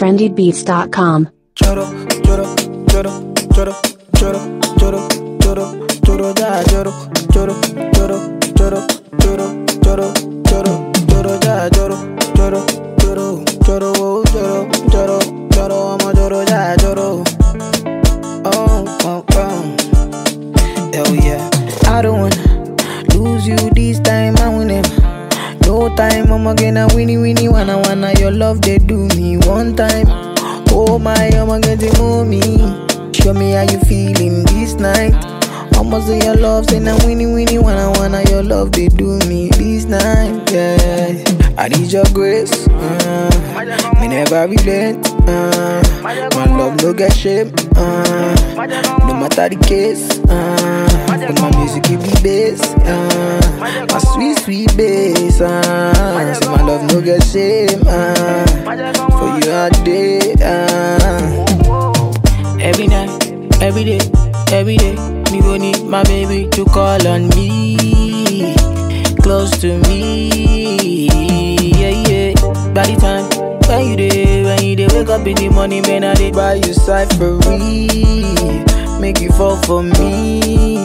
trendybeats.com. I don't wanna lose you deep I'm again a winnie winnie wanna wanna your love they do me one time. Oh my, going to move me. Show me how you feeling this night. Almost say your love, say na winnie winnie wanna wanna your love they do me this night. Yeah, I need your grace. Uh, me never relent. Uh, my love no get shame. Uh, no matter the case. Uh, my music give me bass. Uh, my sweet sweet bass. Uh, love no get shame. Uh, for you all day. Uh. Every night, every day, every day, me go need my baby to call on me, close to me. Yeah, yeah. By the time when you day, when you day, wake up in the morning, man, I did buy you cyphery, make you fall for me.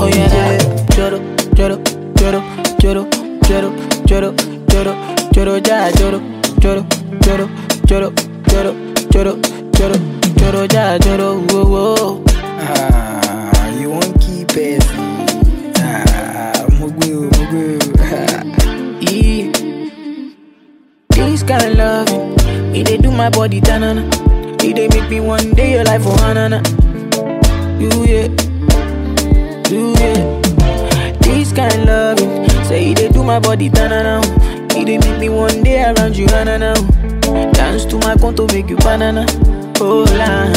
Oh yeah, yeah. Joro, joro, joro, joro, joro, joro, joro, joro, ja, joro, joro, joro, joro, joro, joro, joro, joro, ja, joro, whoa, whoa. Ah, you won't keep it. Ah, mugu, mugu. yeah. This kind of love, it dey do my body tanana. It dey make me one day your life for hanana. You yeah, you yeah. This kind of love, say it dey do my body tanana. It dey make me one day around you hanana. Dance to my conto, make you banana. Oh la,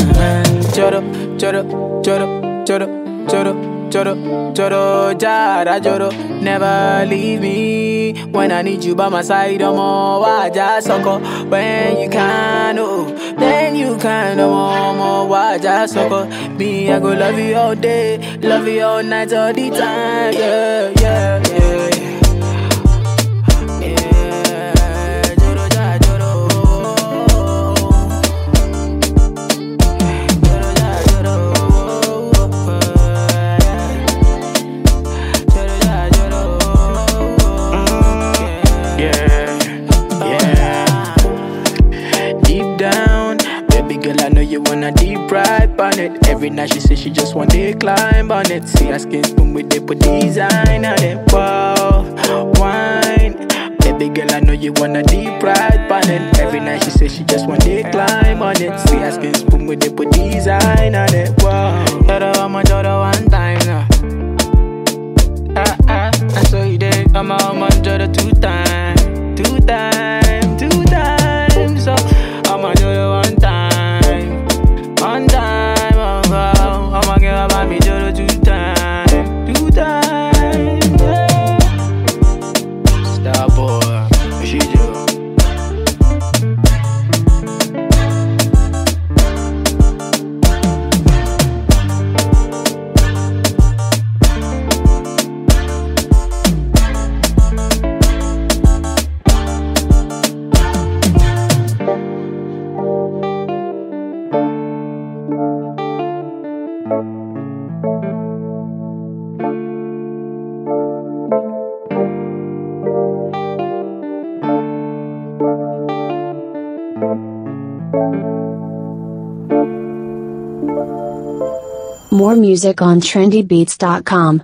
joro, joro, joro, joro, joro, joro, joro, jara, joro. Never leave me when I need you by my side. I'm all waja soko when you can, oh, then you can, oh, more waja soko. Me, I go love you all day, love you all night, all the time. Yeah. Yeah, I know deep ride on it. Every night she says she just want to climb on it. See her skin spoon with the put design on it. Wow, wine. Baby girl, I know you wanna deep ride on it. Every night she says she just want to climb on it. See her skin spoon with the put design on it. Wow, a More music on trendybeats.com.